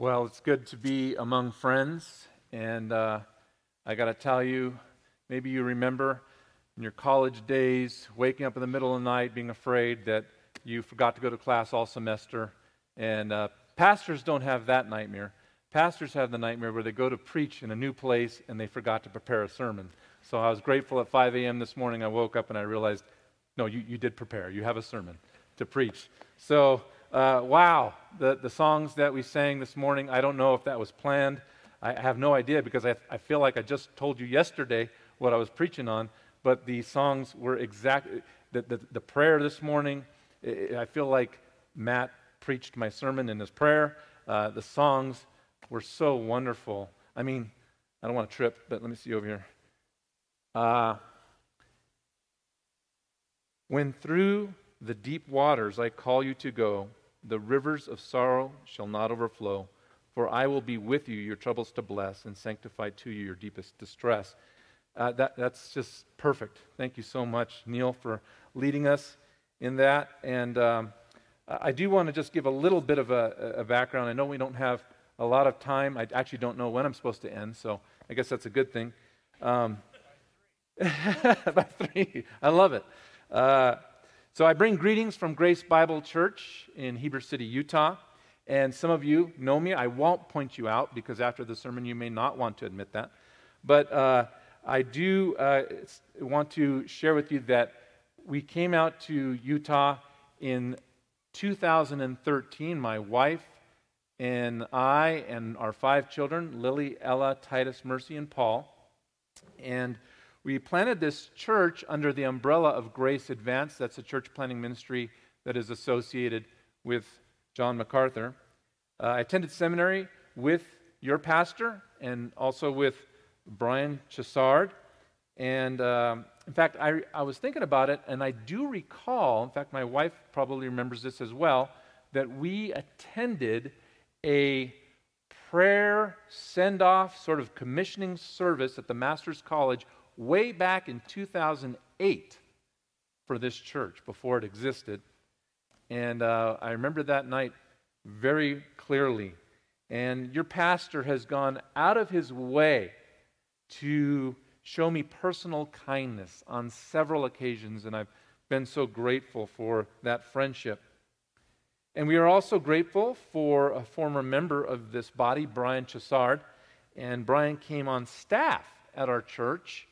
Well, it's good to be among friends. And uh, I got to tell you, maybe you remember in your college days waking up in the middle of the night being afraid that you forgot to go to class all semester. And uh, pastors don't have that nightmare. Pastors have the nightmare where they go to preach in a new place and they forgot to prepare a sermon. So I was grateful at 5 a.m. this morning. I woke up and I realized, no, you, you did prepare. You have a sermon to preach. So uh, wow, the, the songs that we sang this morning, I don't know if that was planned. I have no idea because I, I feel like I just told you yesterday what I was preaching on, but the songs were exactly, the, the, the prayer this morning, I feel like Matt preached my sermon in his prayer. Uh, the songs were so wonderful. I mean, I don't want to trip, but let me see over here. Uh, when through the deep waters I call you to go, the rivers of sorrow shall not overflow. For I will be with you, your troubles to bless, and sanctify to you your deepest distress. Uh, that, that's just perfect. Thank you so much, Neil, for leading us in that. And um, I do want to just give a little bit of a, a, background. I know we don't have a lot of time. I actually don't know when I'm supposed to end, so I guess that's a good thing. Um, by three. I love it. Uh, so I bring greetings from Grace Bible Church in Heber City, Utah. And some of you know me. I won't point you out because after the sermon you may not want to admit that. But uh, I do uh, want to share with you that we came out to Utah in 2013. My wife and I and our five children Lily, Ella, Titus, Mercy, and Paul. And we planted this church under the umbrella of Grace Advance. That's a church planting ministry that is associated with John MacArthur. Uh, I attended seminary with your pastor and also with Brian Chessard. And um, in fact, I, I was thinking about it, and I do recall, in fact, my wife probably remembers this as well, that we attended a prayer send off sort of commissioning service at the Master's College way back in 2008 for this church before it existed. And uh, I remember that night very clearly. And your pastor has gone out of his way to show me personal kindness on several occasions, and I've been so grateful for that friendship. And we are also grateful for a former member of this body, Brian Chassard. And Brian came on staff at our church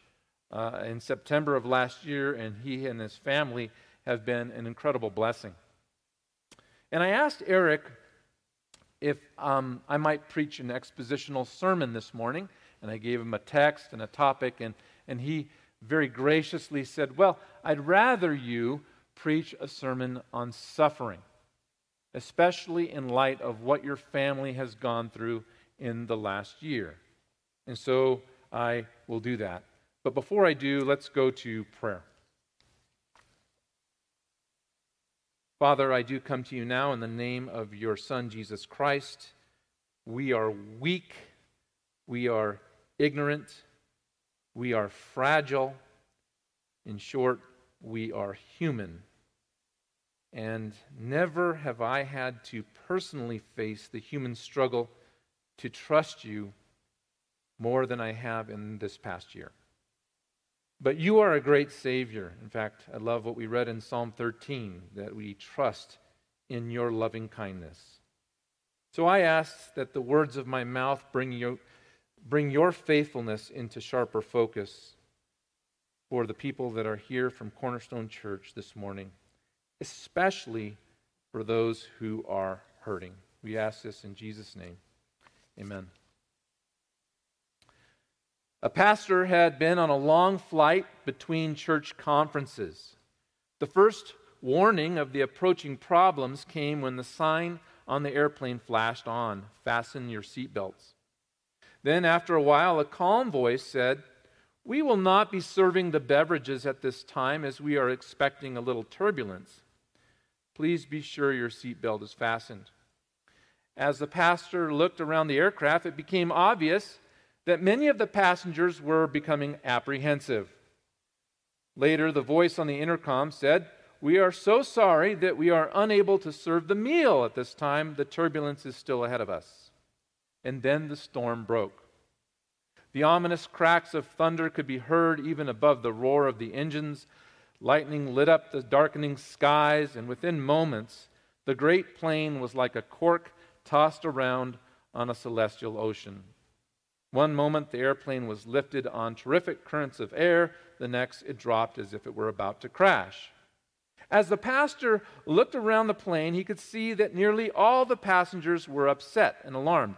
uh, in September of last year, and he and his family have been an incredible blessing. And I asked Eric if um, I might preach an expositional sermon this morning, and I gave him a text and a topic, and, and he very graciously said, Well, I'd rather you preach a sermon on suffering, especially in light of what your family has gone through in the last year. And so I will do that. But before I do, let's go to prayer. Father, I do come to you now in the name of your Son, Jesus Christ. We are weak, we are ignorant, we are fragile. In short, we are human. And never have I had to personally face the human struggle to trust you more than I have in this past year. But you are a great Savior. In fact, I love what we read in Psalm 13 that we trust in your loving kindness. So I ask that the words of my mouth bring, bring your faithfulness into sharper focus for the people that are here from Cornerstone Church this morning, especially for those who are hurting. We ask this in Jesus' name. Amen. A pastor had been on a long flight between church conferences. The first warning of the approaching problems came when the sign on the airplane flashed on Fasten your seatbelts. Then, after a while, a calm voice said, We will not be serving the beverages at this time as we are expecting a little turbulence. Please be sure your seatbelt is fastened. As the pastor looked around the aircraft, it became obvious that many of the passengers were becoming apprehensive. Later, the voice on the intercom said, We are so sorry that we are unable to serve the meal at this time. The turbulence is still ahead of us. and then the storm broke. The ominous cracks of thunder could be heard even above the roar of the engines. Lightning lit up the darkening skies, and within moments, the great plane was like a cork tossed around on a celestial ocean. One moment, the airplane was lifted on terrific currents of air, the next, it dropped as if it were about to crash. As the pastor looked around the plane, he could see that nearly all the passengers were upset and alarmed.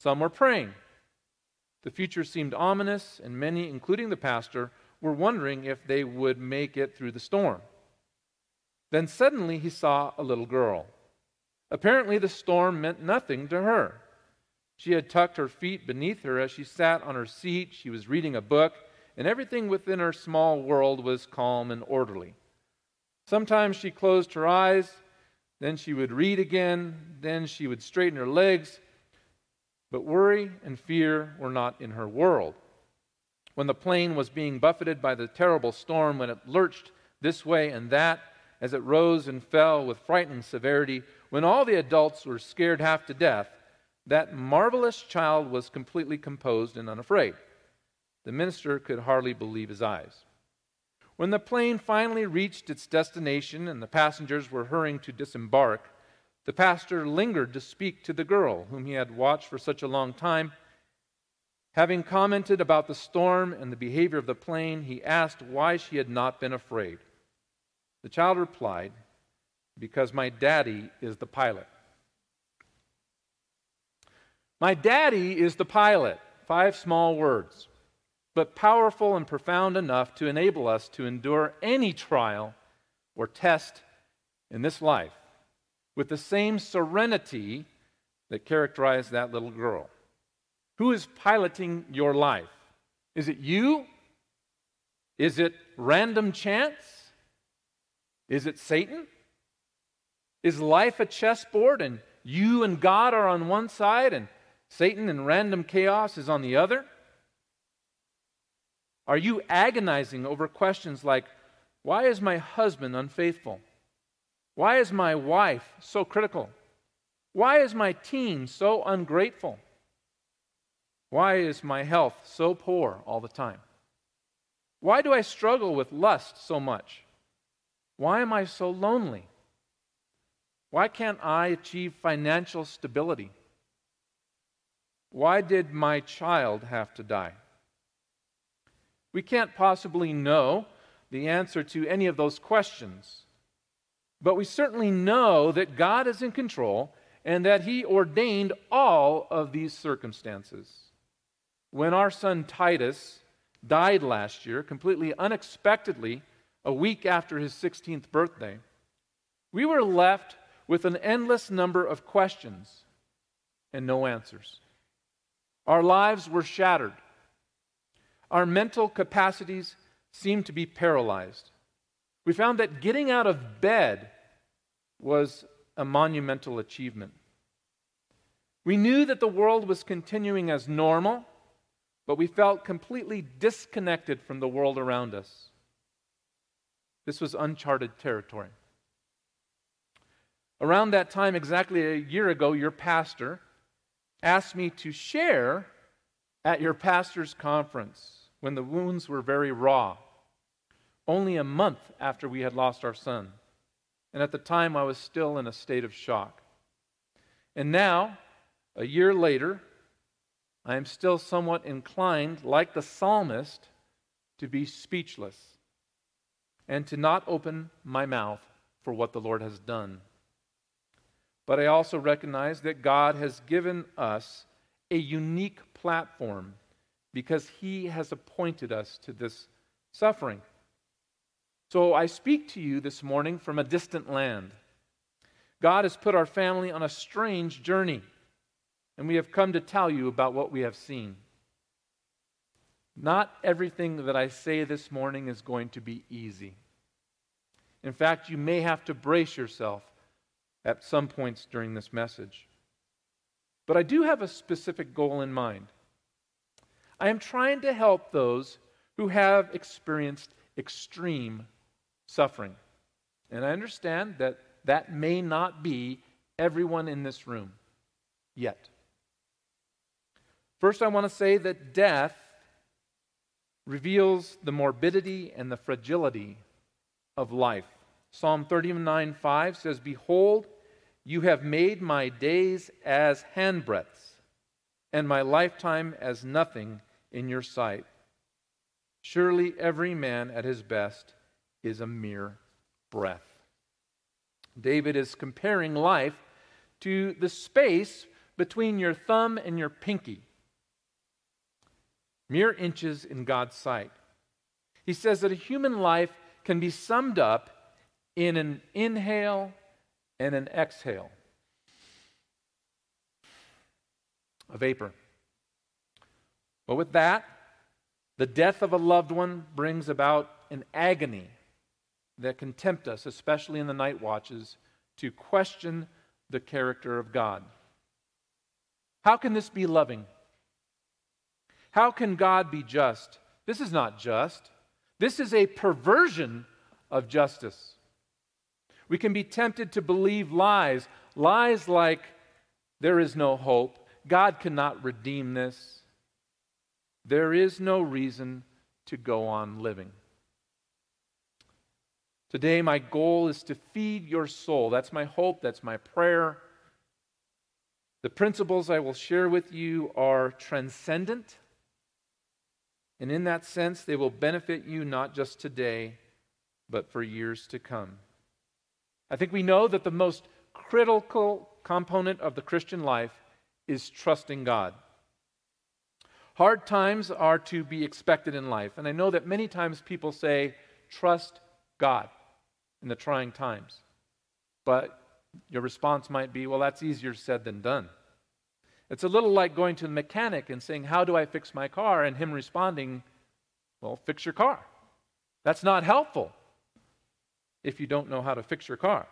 Some were praying. The future seemed ominous, and many, including the pastor, were wondering if they would make it through the storm. Then suddenly he saw a little girl. Apparently, the storm meant nothing to her. She had tucked her feet beneath her as she sat on her seat. She was reading a book, and everything within her small world was calm and orderly. Sometimes she closed her eyes, then she would read again, then she would straighten her legs. But worry and fear were not in her world. When the plane was being buffeted by the terrible storm, when it lurched this way and that, as it rose and fell with frightening severity, when all the adults were scared half to death, that marvelous child was completely composed and unafraid. The minister could hardly believe his eyes. When the plane finally reached its destination and the passengers were hurrying to disembark, the pastor lingered to speak to the girl whom he had watched for such a long time. Having commented about the storm and the behavior of the plane, he asked why she had not been afraid. The child replied, Because my daddy is the pilot. My daddy is the pilot. Five small words but powerful and profound enough to enable us to endure any trial or test in this life with the same serenity that characterized that little girl. Who is piloting your life? Is it you? Is it random chance? Is it Satan? Is life a chessboard and you and God are on one side and Satan and random chaos is on the other? Are you agonizing over questions like, why is my husband unfaithful? Why is my wife so critical? Why is my team so ungrateful? Why is my health so poor all the time? Why do I struggle with lust so much? Why am I so lonely? Why can't I achieve financial stability? Why did my child have to die? We can't possibly know the answer to any of those questions. But we certainly know that God is in control and that He ordained all of these circumstances. When our son Titus died last year, completely unexpectedly, a week after his 16th birthday, we were left with an endless number of questions and no answers. Our lives were shattered. Our mental capacities seemed to be paralyzed. We found that getting out of bed was a monumental achievement. We knew that the world was continuing as normal, but we felt completely disconnected from the world around us. This was uncharted territory. Around that time, exactly a year ago, your pastor asked me to share at your pastor's conference when the wounds were very raw, only a month after we had lost our son. And at the time, I was still in a state of shock. And now, a year later, I am still somewhat inclined, like the psalmist, to be speechless and to not open my mouth for what the Lord has done. But I also recognize that God has given us a unique platform because he has appointed us to this suffering. So I speak to you this morning from a distant land. God has put our family on a strange journey, and we have come to tell you about what we have seen. Not everything that I say this morning is going to be easy. In fact, you may have to brace yourself at some points during this message. But I do have a specific goal in mind. I am trying to help those who have experienced extreme suffering. And I understand that that may not be everyone in this room yet. First, I want to say that death reveals the morbidity and the fragility of life. Psalm 39 5 says, Behold, you have made my days as handbreadths, and my lifetime as nothing in your sight. Surely every man at his best is a mere breath. David is comparing life to the space between your thumb and your pinky, mere inches in God's sight. He says that a human life can be summed up in an inhale and an exhale, a vapor. But with that, the death of a loved one brings about an agony that can tempt us, especially in the night watches, to question the character of God. How can this be loving? How can God be just? This is not just. This is a perversion of justice. We can be tempted to believe lies, lies like there is no hope, God cannot redeem this, there is no reason to go on living. Today, my goal is to feed your soul. That's my hope, that's my prayer. The principles I will share with you are transcendent, and in that sense, they will benefit you not just today, but for years to come. I think we know that the most critical component of the Christian life is trusting God. Hard times are to be expected in life, and I know that many times people say, trust God in the trying times. But your response might be, well, that's easier said than done. It's a little like going to the mechanic and saying, How do I fix my car? And him responding, Well, fix your car. That's not helpful if you don't know how to fix your car.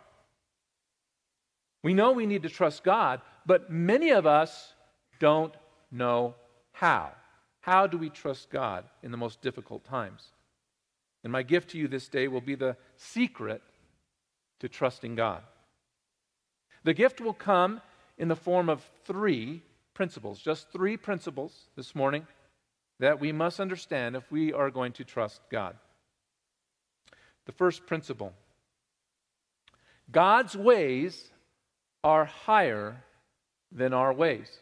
We know we need to trust God, but many of us don't know how. How do we trust God in the most difficult times? And my gift to you this day will be the secret to trusting God. The gift will come in the form of three principles, just three principles this morning that we must understand if we are going to trust God. The first principle God's ways are higher than our ways.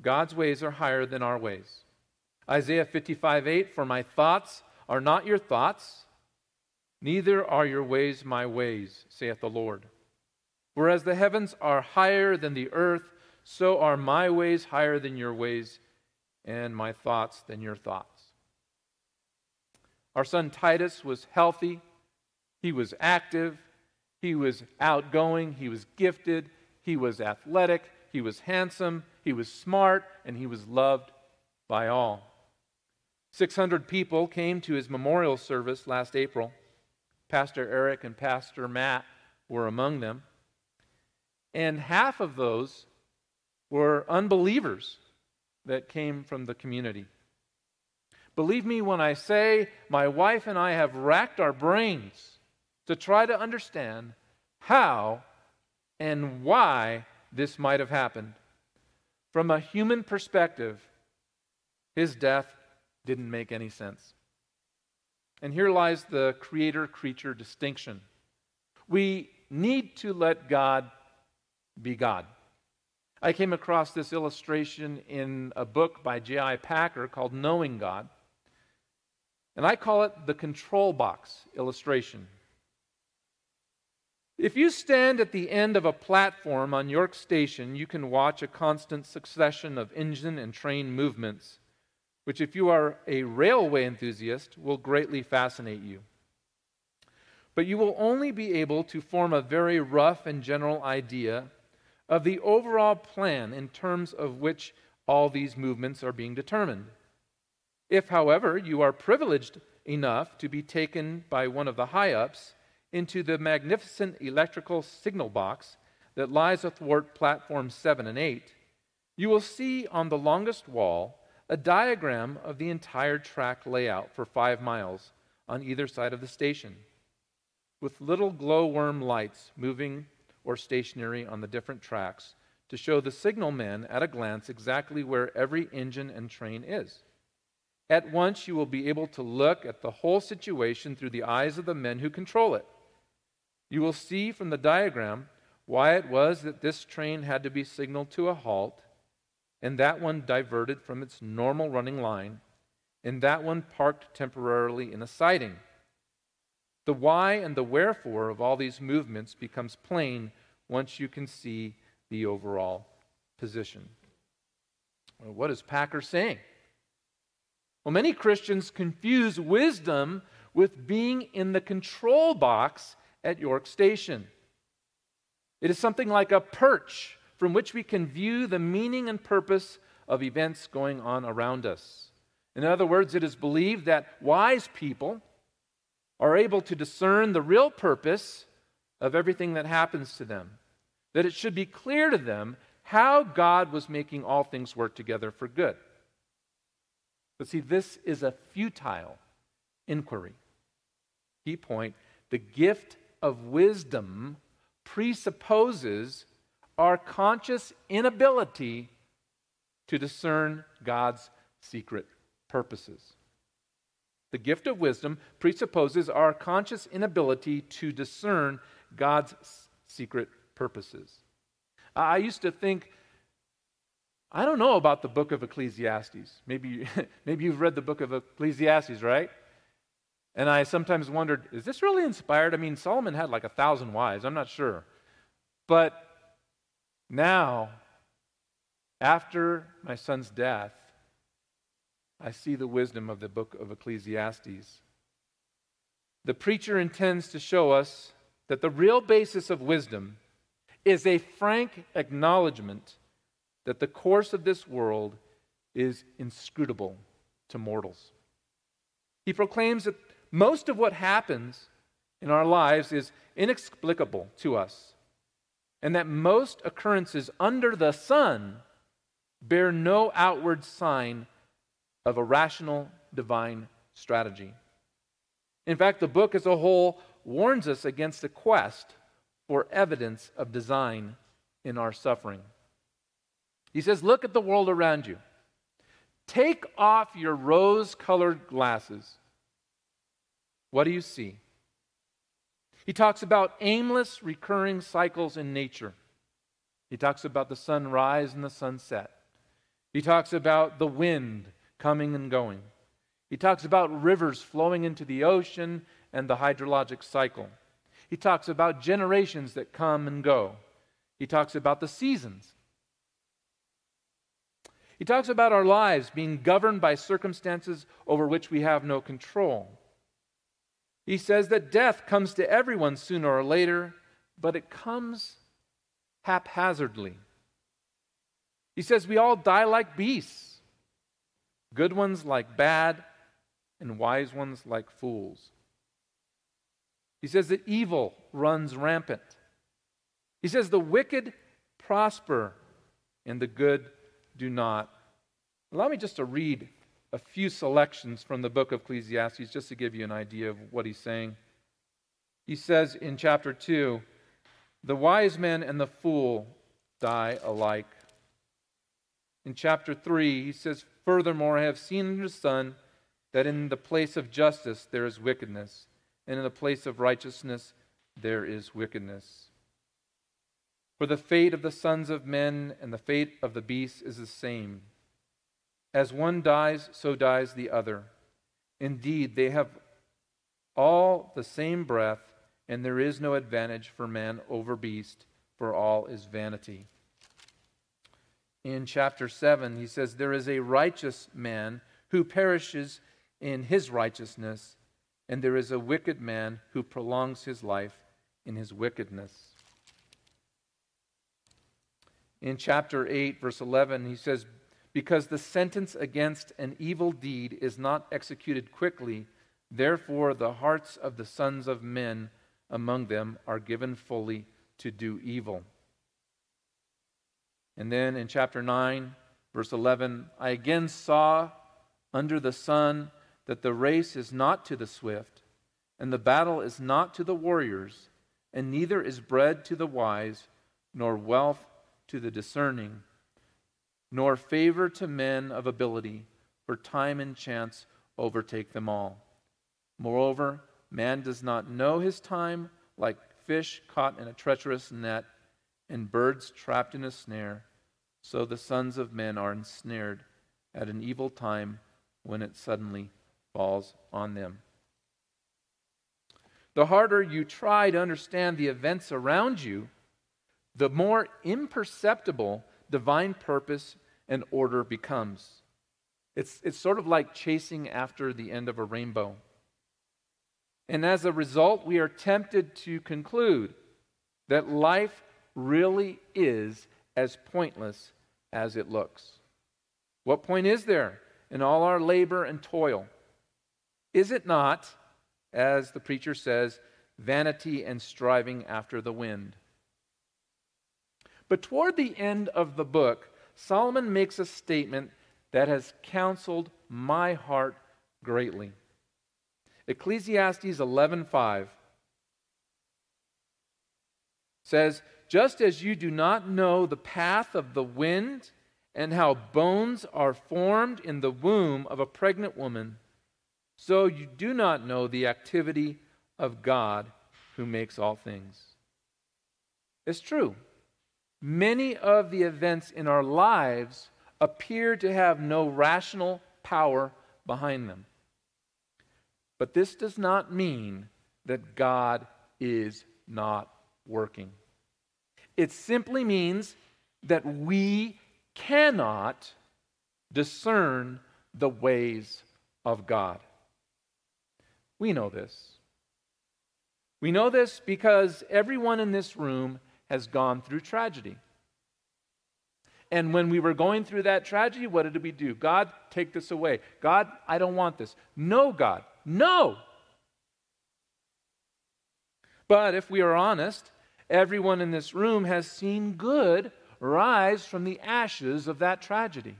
God's ways are higher than our ways. Isaiah 55 8, for my thoughts are not your thoughts, neither are your ways my ways, saith the Lord. Whereas the heavens are higher than the earth, so are my ways higher than your ways, and my thoughts than your thoughts. Our son Titus was healthy, he was active, he was outgoing, he was gifted, he was athletic, he was handsome, he was smart, and he was loved by all. 600 people came to his memorial service last April. Pastor Eric and Pastor Matt were among them. And half of those were unbelievers that came from the community. Believe me when I say my wife and I have racked our brains to try to understand how and why this might have happened. From a human perspective, his death didn't make any sense. And here lies the creator creature distinction. We need to let God be God. I came across this illustration in a book by J.I. Packer called Knowing God. And I call it the control box illustration. If you stand at the end of a platform on York Station, you can watch a constant succession of engine and train movements which, if you are a railway enthusiast, will greatly fascinate you. But you will only be able to form a very rough and general idea of the overall plan in terms of which all these movements are being determined. If, however, you are privileged enough to be taken by one of the high ups into the magnificent electrical signal box that lies athwart platforms 7 and 8, you will see on the longest wall a diagram of the entire track layout for five miles on either side of the station, with little glowworm lights moving or stationary on the different tracks to show the signal men at a glance exactly where every engine and train is. At once, you will be able to look at the whole situation through the eyes of the men who control it. You will see from the diagram why it was that this train had to be signaled to a halt, and that one diverted from its normal running line, and that one parked temporarily in a siding. The why and the wherefore of all these movements becomes plain once you can see the overall position. Well, what is Packer saying? Well, many Christians confuse wisdom with being in the control box at York Station. It is something like a perch from which we can view the meaning and purpose of events going on around us. In other words, it is believed that wise people are able to discern the real purpose of everything that happens to them, that it should be clear to them how God was making all things work together for good. But see, this is a futile inquiry. Key point the gift of wisdom presupposes our conscious inability to discern God's secret purposes. The gift of wisdom presupposes our conscious inability to discern God's secret purposes. I used to think I don't know about the book of Ecclesiastes. Maybe, maybe you've read the book of Ecclesiastes, right? And I sometimes wondered, is this really inspired? I mean, Solomon had like a thousand wives. I'm not sure. But now, after my son's death, I see the wisdom of the book of Ecclesiastes. The preacher intends to show us that the real basis of wisdom is a frank acknowledgement that the course of this world is inscrutable to mortals. He proclaims that most of what happens in our lives is inexplicable to us, and that most occurrences under the sun bear no outward sign of a rational divine strategy. In fact, the book as a whole warns us against a quest for evidence of design in our suffering. He says, Look at the world around you. Take off your rose colored glasses. What do you see? He talks about aimless, recurring cycles in nature. He talks about the sunrise and the sunset. He talks about the wind coming and going. He talks about rivers flowing into the ocean and the hydrologic cycle. He talks about generations that come and go. He talks about the seasons. He talks about our lives being governed by circumstances over which we have no control. He says that death comes to everyone sooner or later, but it comes haphazardly. He says we all die like beasts, good ones like bad, and wise ones like fools. He says that evil runs rampant. He says the wicked prosper and the good do not. Allow me just to read a few selections from the book of Ecclesiastes just to give you an idea of what he's saying. He says in chapter 2 The wise man and the fool die alike. In chapter 3, he says, Furthermore, I have seen in the sun that in the place of justice there is wickedness, and in the place of righteousness there is wickedness. For the fate of the sons of men and the fate of the beasts is the same. As one dies, so dies the other. Indeed, they have all the same breath, and there is no advantage for man over beast, for all is vanity. In chapter 7, he says, There is a righteous man who perishes in his righteousness, and there is a wicked man who prolongs his life in his wickedness in chapter 8, verse 11, he says, Because the sentence against an evil deed is not executed quickly, therefore the hearts of the sons of men among them are given fully to do evil. And then in chapter 9, verse 11, I again saw under the sun that the race is not to the swift, and the battle is not to the warriors, and neither is bread to the wise, nor wealth to the discerning, nor favor to men of ability, for time and chance overtake them all. Moreover, man does not know his time, like fish caught in a treacherous net, and birds trapped in a snare. So the sons of men are ensnared at an evil time when it suddenly falls on them. The harder you try to understand the events around you, the more imperceptible divine purpose and order becomes. It's, it's sort of like chasing after the end of a rainbow. And as a result, we are tempted to conclude that life really is as pointless as it looks. What point is there in all our labor and toil? Is it not, as the preacher says, vanity and striving after the wind? But toward the end of the book, Solomon makes a statement that has counseled my heart greatly. Ecclesiastes 11:5 says, "Just as you do not know the path of the wind and how bones are formed in the womb of a pregnant woman, so you do not know the activity of God who makes all things." It's true. Many of the events in our lives appear to have no rational power behind them. But this does not mean that God is not working. It simply means that we cannot discern the ways of God. We know this. We know this because everyone in this room has gone through tragedy. And when we were going through that tragedy, what did we do? God, take this away. God, I don't want this. No, God, no. But if we are honest, everyone in this room has seen good rise from the ashes of that tragedy.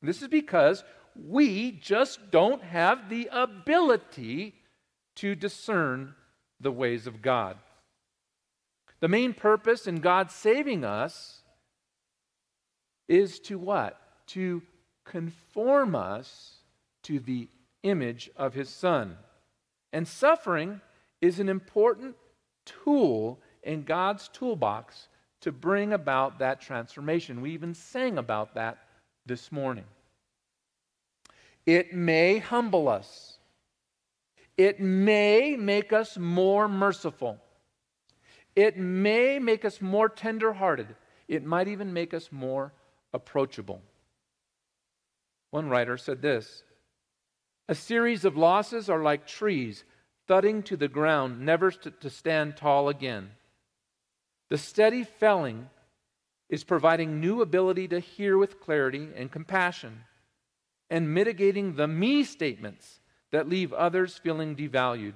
This is because we just don't have the ability to discern the ways of God. The main purpose in God saving us is to what? To conform us to the image of his Son. And suffering is an important tool in God's toolbox to bring about that transformation. We even sang about that this morning. It may humble us. It may make us more merciful. It may make us more tenderhearted. It might even make us more approachable. One writer said this A series of losses are like trees thudding to the ground, never to stand tall again. The steady felling is providing new ability to hear with clarity and compassion and mitigating the me statements that leave others feeling devalued.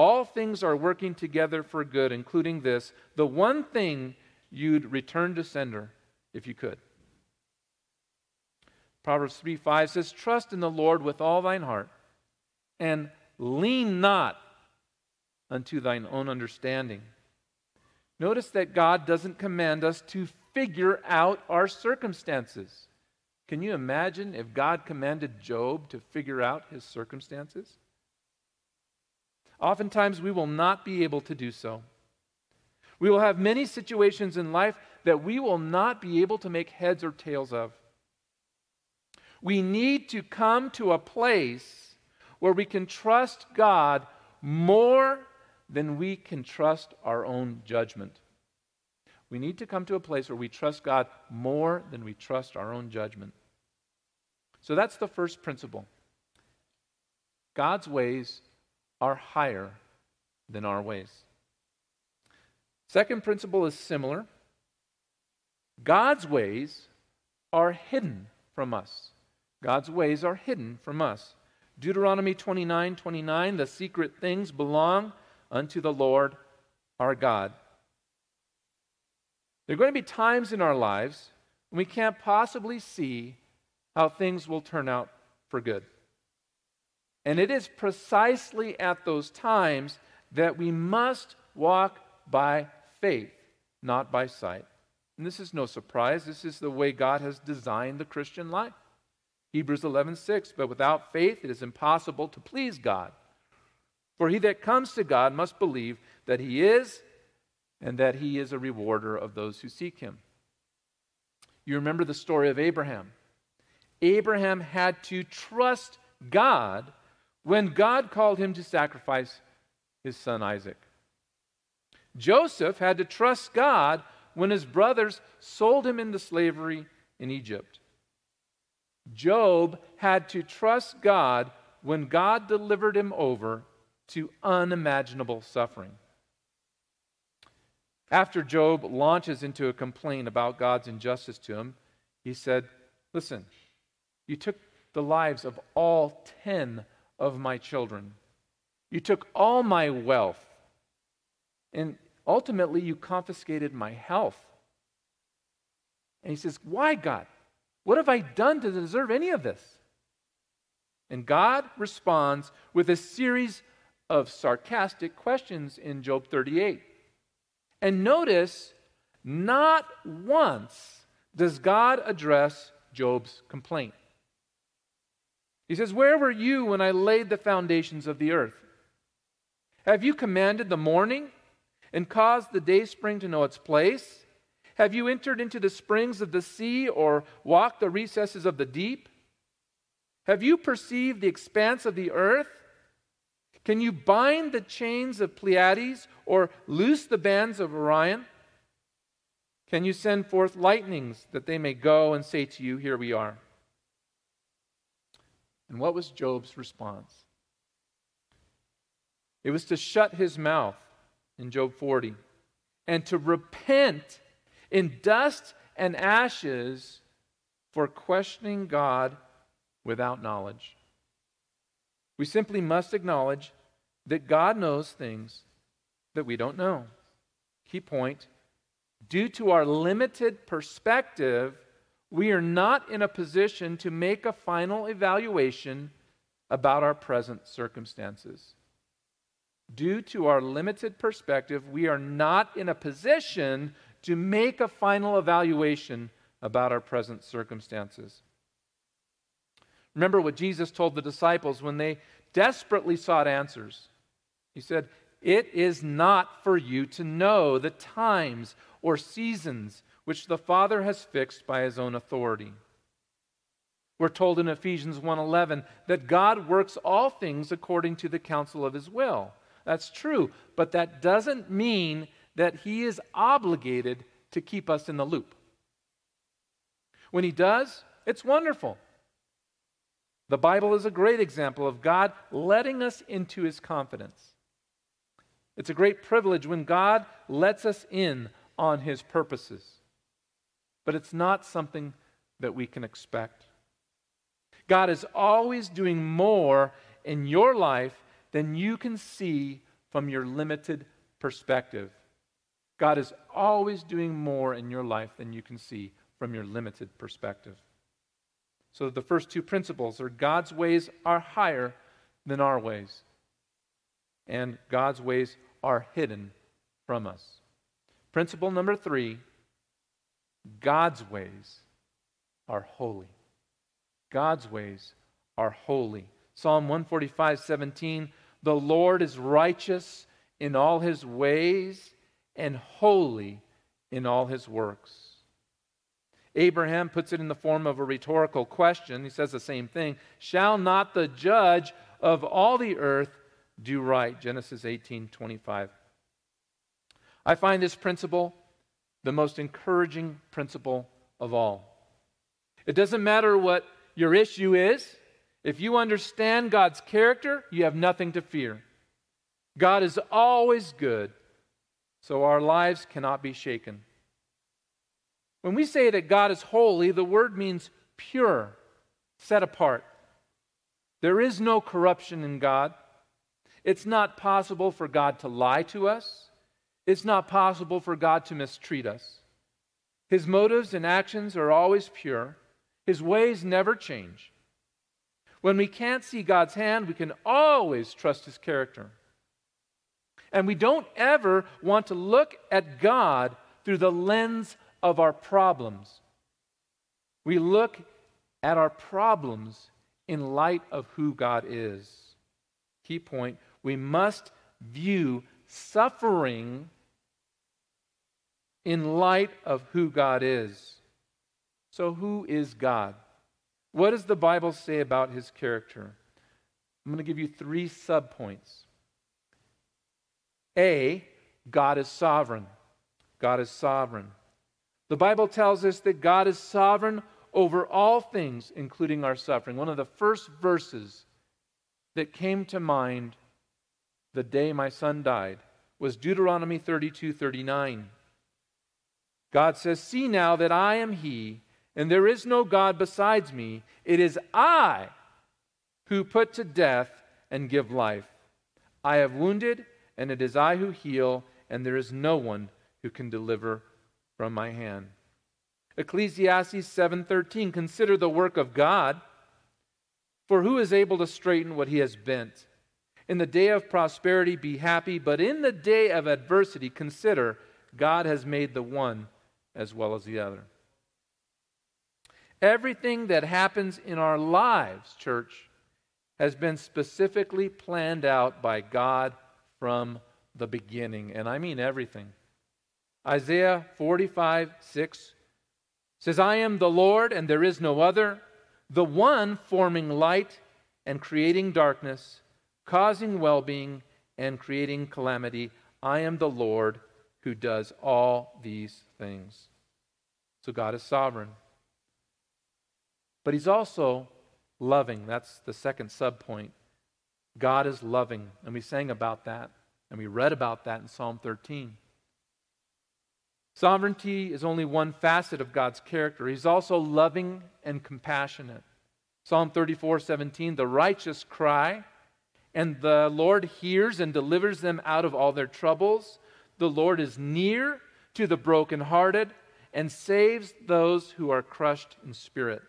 All things are working together for good, including this the one thing you'd return to sender if you could. Proverbs 3 5 says, Trust in the Lord with all thine heart, and lean not unto thine own understanding. Notice that God doesn't command us to figure out our circumstances. Can you imagine if God commanded Job to figure out his circumstances? Oftentimes, we will not be able to do so. We will have many situations in life that we will not be able to make heads or tails of. We need to come to a place where we can trust God more than we can trust our own judgment. We need to come to a place where we trust God more than we trust our own judgment. So that's the first principle. God's ways are higher than our ways. Second principle is similar. God's ways are hidden from us. God's ways are hidden from us. Deuteronomy 29 29, the secret things belong unto the Lord our God. There are going to be times in our lives when we can't possibly see how things will turn out for good. And it is precisely at those times that we must walk by faith not by sight. And this is no surprise. This is the way God has designed the Christian life. Hebrews 11:6, but without faith it is impossible to please God. For he that comes to God must believe that he is and that he is a rewarder of those who seek him. You remember the story of Abraham. Abraham had to trust God when God called him to sacrifice his son Isaac. Joseph had to trust God when his brothers sold him into slavery in Egypt. Job had to trust God when God delivered him over to unimaginable suffering. After Job launches into a complaint about God's injustice to him, he said, Listen, you took the lives of all 10 of my children. You took all my wealth. And ultimately, you confiscated my health. And he says, Why, God? What have I done to deserve any of this? And God responds with a series of sarcastic questions in Job 38. And notice, not once does God address Job's complaint. He says, Where were you when I laid the foundations of the earth? Have you commanded the morning and caused the day spring to know its place? Have you entered into the springs of the sea or walked the recesses of the deep? Have you perceived the expanse of the earth? Can you bind the chains of Pleiades or loose the bands of Orion? Can you send forth lightnings that they may go and say to you, Here we are? And what was Job's response? It was to shut his mouth in Job 40 and to repent in dust and ashes for questioning God without knowledge. We simply must acknowledge that God knows things that we don't know. Key point due to our limited perspective, we are not in a position to make a final evaluation about our present circumstances. Due to our limited perspective, we are not in a position to make a final evaluation about our present circumstances. Remember what Jesus told the disciples when they desperately sought answers. He said, It is not for you to know the times or seasons which the Father has fixed by his own authority. We're told in Ephesians 1:11 that God works all things according to the counsel of his will. That's true, but that doesn't mean that he is obligated to keep us in the loop. When he does, it's wonderful. The Bible is a great example of God letting us into his confidence. It's a great privilege when God lets us in on his purposes. But it's not something that we can expect. God is always doing more in your life than you can see from your limited perspective. God is always doing more in your life than you can see from your limited perspective. So the first two principles are God's ways are higher than our ways, and God's ways are hidden from us. Principle number three God's ways are holy. God's ways are holy. Psalm 145 17 The Lord is righteous in all his ways and holy in all his works. Abraham puts it in the form of a rhetorical question. He says the same thing Shall not the judge of all the earth do right? Genesis 18 25. I find this principle the most encouraging principle of all. It doesn't matter what your issue is, if you understand God's character, you have nothing to fear. God is always good, so our lives cannot be shaken. When we say that God is holy, the word means pure, set apart. There is no corruption in God. It's not possible for God to lie to us. It's not possible for God to mistreat us. His motives and actions are always pure. His ways never change. When we can't see God's hand, we can always trust His character. And we don't ever want to look at God through the lens of our problems. We look at our problems in light of who God is. Key point we must view suffering in light of who God is. So, who is God? What does the Bible say about his character? I'm going to give you three subpoints. A, God is sovereign. God is sovereign. The Bible tells us that God is sovereign over all things, including our suffering. One of the first verses that came to mind the day my son died was Deuteronomy 32 39. God says, See now that I am He, and there is no God besides me. It is I who put to death and give life. I have wounded, and it is I who heal, and there is no one who can deliver from my hand. Ecclesiastes 7:13 Consider the work of God, for who is able to straighten what he has bent? In the day of prosperity be happy, but in the day of adversity consider God has made the one as well as the other. Everything that happens in our lives, church, has been specifically planned out by God from the beginning. And I mean everything. Isaiah 45, 6 says, I am the Lord and there is no other, the one forming light and creating darkness, causing well being and creating calamity. I am the Lord who does all these things. So God is sovereign. But He's also loving. That's the second subpoint. God is loving. And we sang about that, and we read about that in Psalm 13. Sovereignty is only one facet of God's character. He's also loving and compassionate. Psalm 34 17, the righteous cry, and the Lord hears and delivers them out of all their troubles. The Lord is near to the brokenhearted and saves those who are crushed in spirit.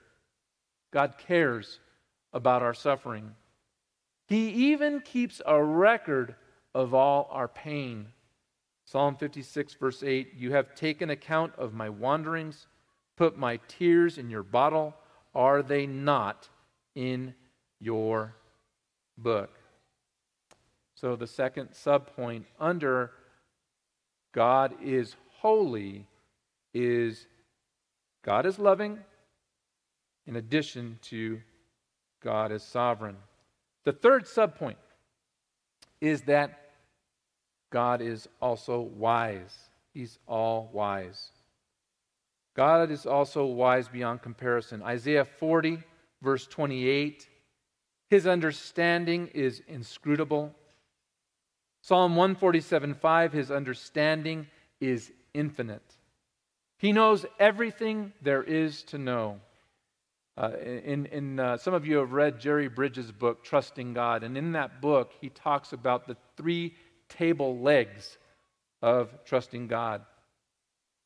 God cares about our suffering. He even keeps a record of all our pain. Psalm 56, verse 8 You have taken account of my wanderings, put my tears in your bottle. Are they not in your book? So, the second subpoint under God is holy is God is loving, in addition to God is sovereign. The third subpoint is that God is also wise. He's all wise. God is also wise beyond comparison. Isaiah 40, verse 28 His understanding is inscrutable. Psalm 147, 5 His understanding is infinite. He knows everything there is to know. Uh, in, in uh, some of you have read Jerry Bridges' book, Trusting God, and in that book, he talks about the three table legs of trusting God.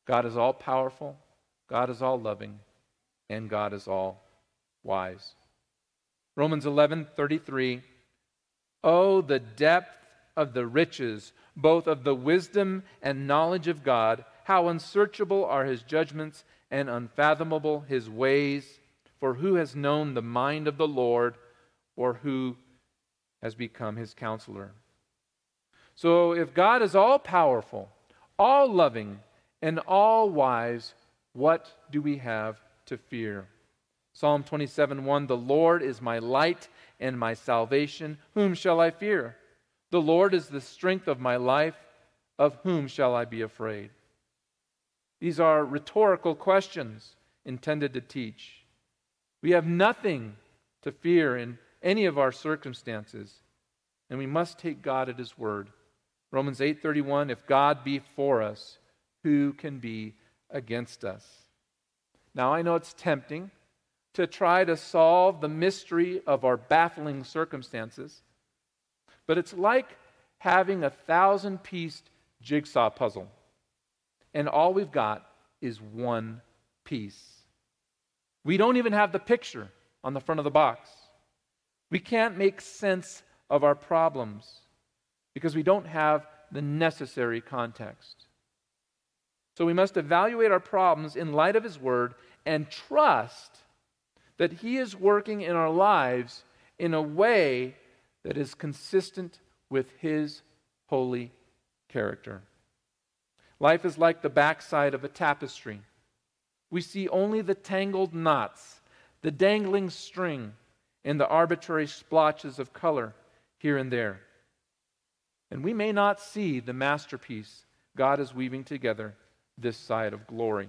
God is all powerful, God is all loving, and God is all wise. Romans 11 33. Oh, the depth of the riches, both of the wisdom and knowledge of God. How unsearchable are his judgments and unfathomable his ways. For who has known the mind of the Lord, or who has become his counselor? So, if God is all powerful, all loving, and all wise, what do we have to fear? Psalm 27 1 The Lord is my light and my salvation. Whom shall I fear? The Lord is the strength of my life. Of whom shall I be afraid? These are rhetorical questions intended to teach. We have nothing to fear in any of our circumstances, and we must take God at his word. Romans 8:31 if God be for us who can be against us now I know it's tempting to try to solve the mystery of our baffling circumstances but it's like having a thousand piece jigsaw puzzle and all we've got is one piece we don't even have the picture on the front of the box we can't make sense of our problems because we don't have the necessary context. So we must evaluate our problems in light of His Word and trust that He is working in our lives in a way that is consistent with His holy character. Life is like the backside of a tapestry. We see only the tangled knots, the dangling string, and the arbitrary splotches of color here and there. And we may not see the masterpiece God is weaving together this side of glory.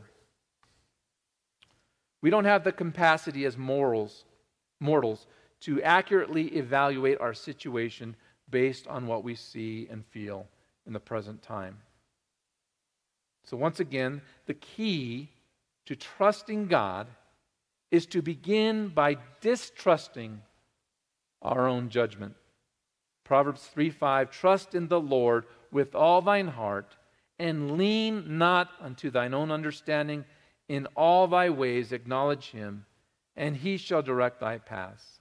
We don't have the capacity as morals, mortals to accurately evaluate our situation based on what we see and feel in the present time. So, once again, the key to trusting God is to begin by distrusting our own judgment. Proverbs 3 5 Trust in the Lord with all thine heart, and lean not unto thine own understanding. In all thy ways acknowledge him, and he shall direct thy paths.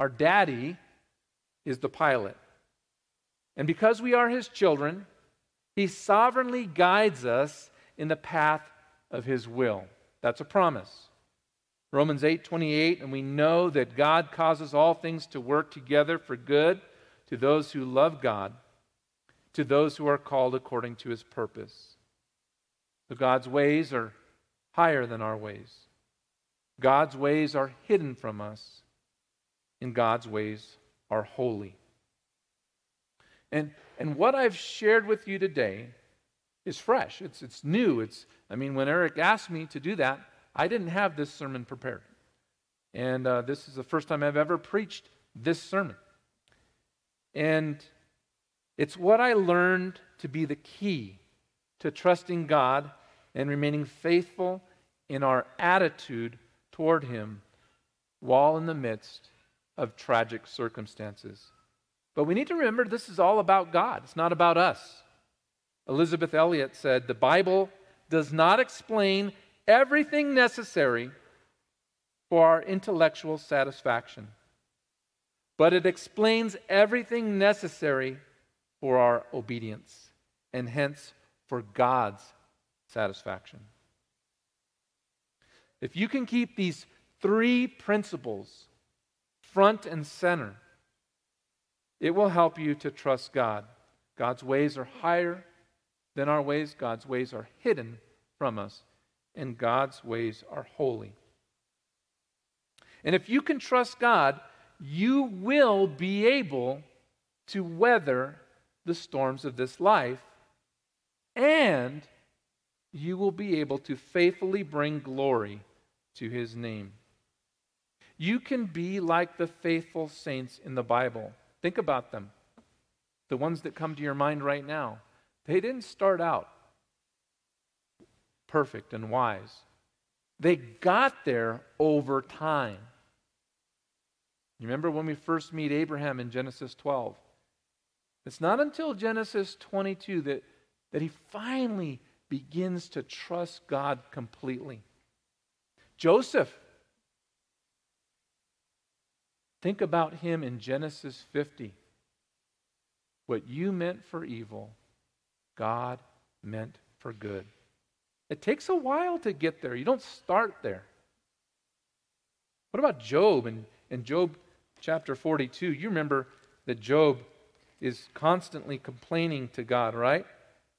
Our daddy is the pilot. And because we are his children, he sovereignly guides us in the path of his will. That's a promise. Romans 8 28, and we know that God causes all things to work together for good to those who love God, to those who are called according to his purpose. So God's ways are higher than our ways. God's ways are hidden from us, and God's ways are holy. And, and what I've shared with you today is fresh. It's, it's new. It's, I mean, when Eric asked me to do that, I didn't have this sermon prepared. And uh, this is the first time I've ever preached this sermon. And it's what I learned to be the key to trusting God and remaining faithful in our attitude toward Him while in the midst of tragic circumstances. But we need to remember this is all about God, it's not about us. Elisabeth Elliot said the Bible does not explain everything necessary for our intellectual satisfaction, but it explains everything necessary for our obedience and hence for God's satisfaction. If you can keep these three principles front and center, it will help you to trust God. God's ways are higher than our ways, God's ways are hidden from us, and God's ways are holy. And if you can trust God, you will be able to weather the storms of this life, and you will be able to faithfully bring glory to his name. You can be like the faithful saints in the Bible. Think about them. The ones that come to your mind right now. They didn't start out perfect and wise, they got there over time. You remember when we first meet Abraham in Genesis 12? It's not until Genesis 22 that, that he finally begins to trust God completely. Joseph, think about him in Genesis 50. What you meant for evil, God meant for good. It takes a while to get there. You don't start there. What about Job and in, Job chapter 42? You remember that Job is constantly complaining to God, right?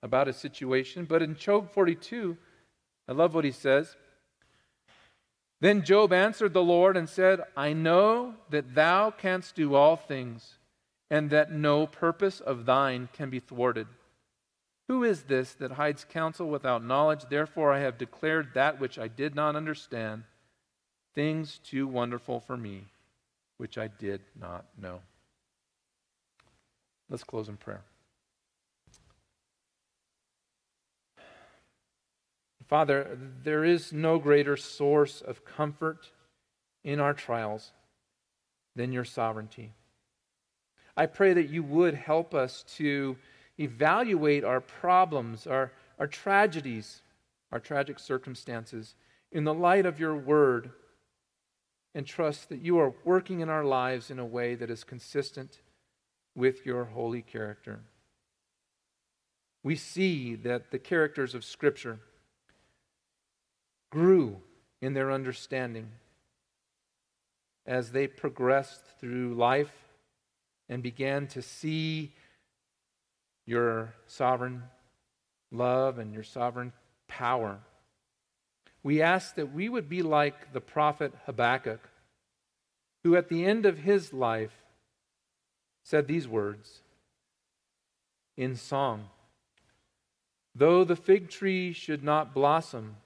About his situation. But in Job 42, I love what he says. Then Job answered the Lord and said, I know that thou canst do all things, and that no purpose of thine can be thwarted. Who is this that hides counsel without knowledge? Therefore I have declared that which I did not understand, things too wonderful for me, which I did not know. Let's close in prayer. Father, there is no greater source of comfort in our trials than your sovereignty. I pray that you would help us to evaluate our problems, our, our tragedies, our tragic circumstances in the light of your word and trust that you are working in our lives in a way that is consistent with your holy character. we see that the characters of Scripture grew in their understanding as they progressed through life and began to see your sovereign love and your sovereign power. We ask that we would be like the prophet Habakkuk, who at the end of his life said these words in song Though the fig tree should not blossom,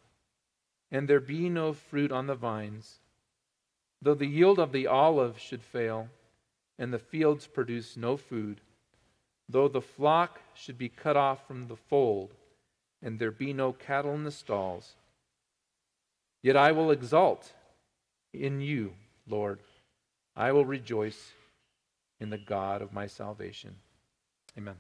and there be no fruit on the vines, though the yield of the olive should fail, and the fields produce no food, though the flock should be cut off from the fold, and there be no cattle in the stalls, yet I will exult in you, Lord. I will rejoice in the God of my salvation. Amen.